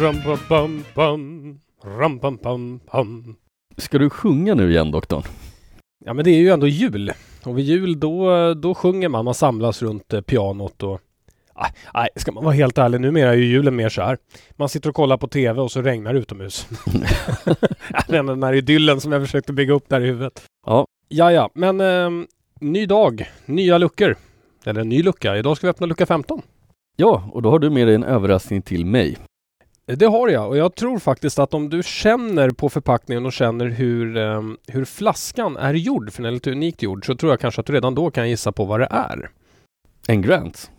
Ba-ram-ba-bam-bam. Ram-bam-bam-bam. Ska du sjunga nu igen doktorn? Ja men det är ju ändå jul. Och vid jul då, då sjunger man. Man samlas runt eh, pianot och Nej, Nej, ska man vara helt ärlig, numera är ju julen mer så här. Man sitter och kollar på TV och så regnar det utomhus. inte, den här idyllen som jag försökte bygga upp där i huvudet. Ja. Ja, ja, men eh, ny dag, nya luckor. Eller en ny lucka. Idag ska vi öppna lucka 15. Ja, och då har du med dig en överraskning till mig. Det har jag och jag tror faktiskt att om du känner på förpackningen och känner hur, eh, hur flaskan är gjord, för den är lite unikt gjord, så tror jag kanske att du redan då kan gissa på vad det är. En Grant.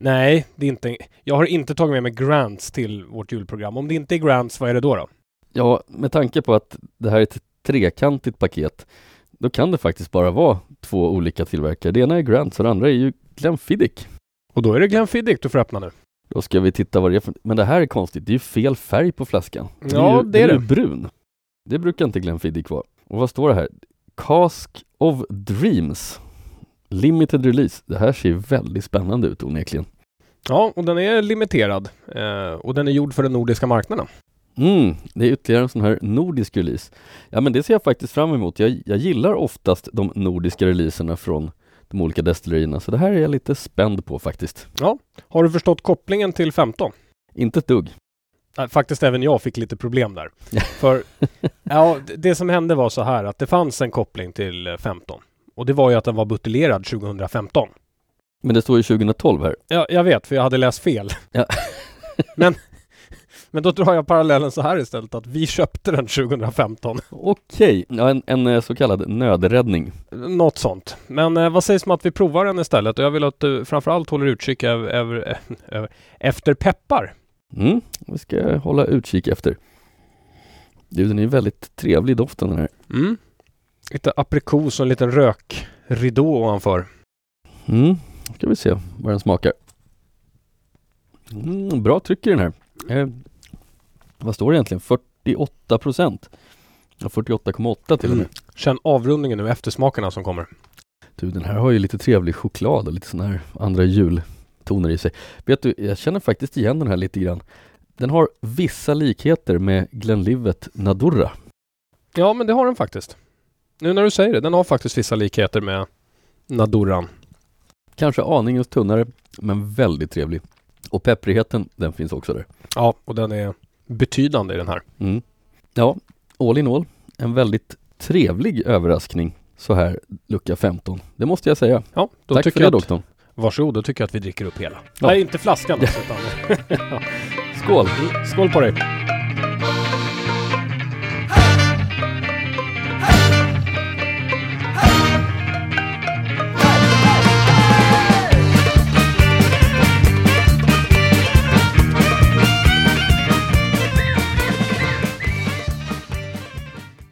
Nej, det är inte. Jag har inte tagit med mig grants till vårt julprogram. Om det inte är grants, vad är det då? då? Ja, med tanke på att det här är ett trekantigt paket, då kan det faktiskt bara vara två olika tillverkare. Det ena är Grant och det andra är ju Glenfiddich. Och då är det Glenfiddich du får öppna nu. Då ska vi titta vad det är för... Men det här är konstigt, det är ju fel färg på flaskan. Ja, ju, det är ju det. brun. Det brukar inte Glenfiddich vara. Och vad står det här? Cask of Dreams. Limited release. Det här ser ju väldigt spännande ut onekligen. Ja, och den är limiterad. Eh, och den är gjord för den nordiska marknaden. Mm, det är ytterligare en sån här nordisk release. Ja men det ser jag faktiskt fram emot. Jag, jag gillar oftast de nordiska releaserna från de olika destillerierna, så det här är jag lite spänd på faktiskt. Har du förstått kopplingen till 15? Inte ett dugg. Faktiskt även jag fick lite problem där. För ja, det- som hände var så här att det fanns en koppling till eh, 15. Och det var ju att den var buteljerad 2015. Men det står ju 2012 här. Ja, jag vet, för jag hade läst fel. Ja. men, men då drar jag parallellen så här istället, att vi köpte den 2015. Okej, ja, en, en eh, så kallad nödräddning. Något sånt. Men eh, vad sägs om att vi provar den istället? Och jag vill att du framförallt håller utkik över, över, över, efter peppar. Mm, vi ska hålla utkik efter. Du, den är väldigt trevlig doften den här. Mm. Lite aprikos och en liten rökridå ovanför. Mm, ska vi se vad den smakar. Mm, bra tryck i den här. Eh, vad står det egentligen? 48 procent. Ja, 48,8 till och med. Mm. Känn avrundningen nu, eftersmakerna som kommer. Du, den här har ju lite trevlig choklad och lite sådana här andra jultoner i sig. Vet du, jag känner faktiskt igen den här lite grann. Den har vissa likheter med Glenlivet Nadurra. Ja, men det har den faktiskt. Nu när du säger det, den har faktiskt vissa likheter med Naduran. Kanske aningen tunnare, men väldigt trevlig. Och pepprigheten, den finns också där. Ja, och den är betydande i den här. Mm. Ja, all in all, en väldigt trevlig överraskning så här lucka 15. Det måste jag säga. Ja, då Tack tycker för det jag att, doktorn. Varsågod, då tycker jag att vi dricker upp hela. Ja. Nej, inte flaskan alltså, utan... Skål! Skål på dig!